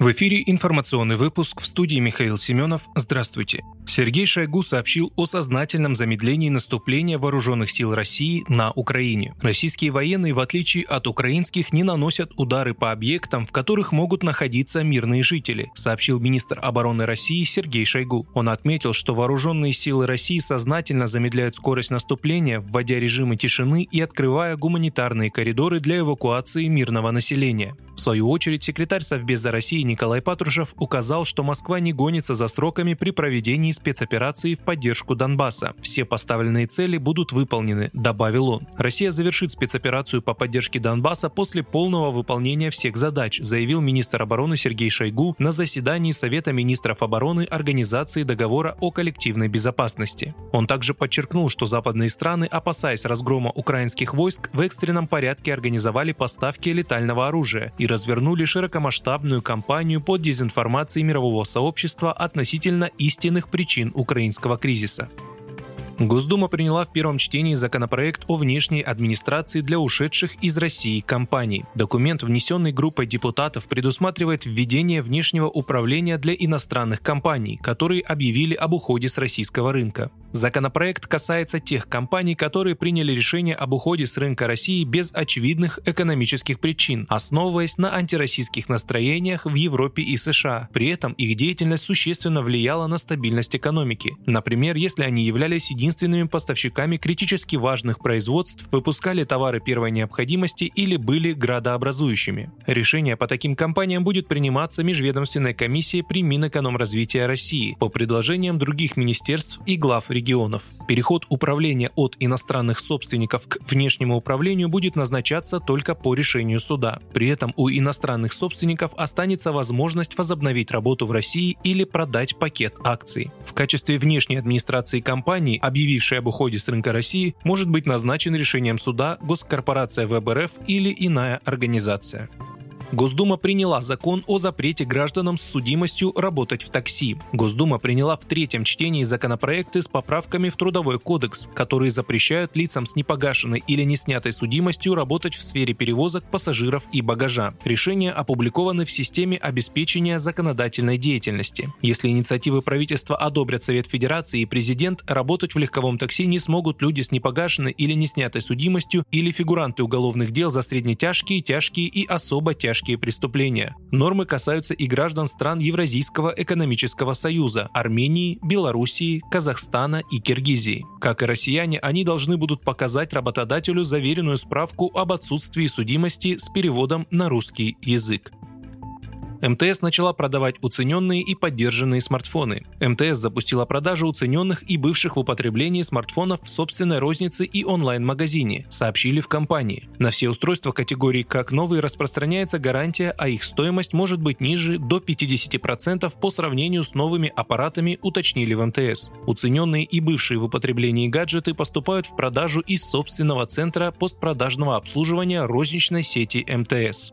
В эфире информационный выпуск в студии Михаил Семенов. Здравствуйте. Сергей Шойгу сообщил о сознательном замедлении наступления вооруженных сил России на Украине. Российские военные, в отличие от украинских, не наносят удары по объектам, в которых могут находиться мирные жители, сообщил министр обороны России Сергей Шойгу. Он отметил, что вооруженные силы России сознательно замедляют скорость наступления, вводя режимы тишины и открывая гуманитарные коридоры для эвакуации мирного населения. В свою очередь, секретарь Совбеза России Николай Патрушев указал, что Москва не гонится за сроками при проведении спецоперации в поддержку Донбасса. Все поставленные цели будут выполнены, добавил он. Россия завершит спецоперацию по поддержке Донбасса после полного выполнения всех задач, заявил министр обороны Сергей Шойгу на заседании Совета министров обороны Организации договора о коллективной безопасности. Он также подчеркнул, что западные страны, опасаясь разгрома украинских войск, в экстренном порядке организовали поставки летального оружия и развернули широкомасштабную кампанию по дезинформации мирового сообщества относительно истинных причин украинского кризиса. Госдума приняла в первом чтении законопроект о внешней администрации для ушедших из России компаний. Документ, внесенный группой депутатов, предусматривает введение внешнего управления для иностранных компаний, которые объявили об уходе с российского рынка. Законопроект касается тех компаний, которые приняли решение об уходе с рынка России без очевидных экономических причин, основываясь на антироссийских настроениях в Европе и США. При этом их деятельность существенно влияла на стабильность экономики. Например, если они являлись единственными поставщиками критически важных производств, выпускали товары первой необходимости или были градообразующими. Решение по таким компаниям будет приниматься межведомственной комиссией при Минэкономразвития России по предложениям других министерств и глав регионов. Переход управления от иностранных собственников к внешнему управлению будет назначаться только по решению суда. При этом у иностранных собственников останется возможность возобновить работу в России или продать пакет акций. В качестве внешней администрации компании, объявившей об уходе с рынка России, может быть назначен решением суда госкорпорация ВБРФ или иная организация. Госдума приняла закон о запрете гражданам с судимостью работать в такси. Госдума приняла в третьем чтении законопроекты с поправками в Трудовой кодекс, которые запрещают лицам с непогашенной или не снятой судимостью работать в сфере перевозок пассажиров и багажа. Решения опубликованы в системе обеспечения законодательной деятельности. Если инициативы правительства одобрят Совет Федерации и президент, работать в легковом такси не смогут люди с непогашенной или не снятой судимостью или фигуранты уголовных дел за среднетяжкие, тяжкие и особо тяжкие тяжкие преступления. Нормы касаются и граждан стран Евразийского экономического союза – Армении, Белоруссии, Казахстана и Киргизии. Как и россияне, они должны будут показать работодателю заверенную справку об отсутствии судимости с переводом на русский язык. МТС начала продавать уцененные и поддержанные смартфоны. МТС запустила продажу уцененных и бывших в употреблении смартфонов в собственной рознице и онлайн-магазине, сообщили в компании. На все устройства категории «как новые» распространяется гарантия, а их стоимость может быть ниже до 50% по сравнению с новыми аппаратами, уточнили в МТС. Уцененные и бывшие в употреблении гаджеты поступают в продажу из собственного центра постпродажного обслуживания розничной сети МТС.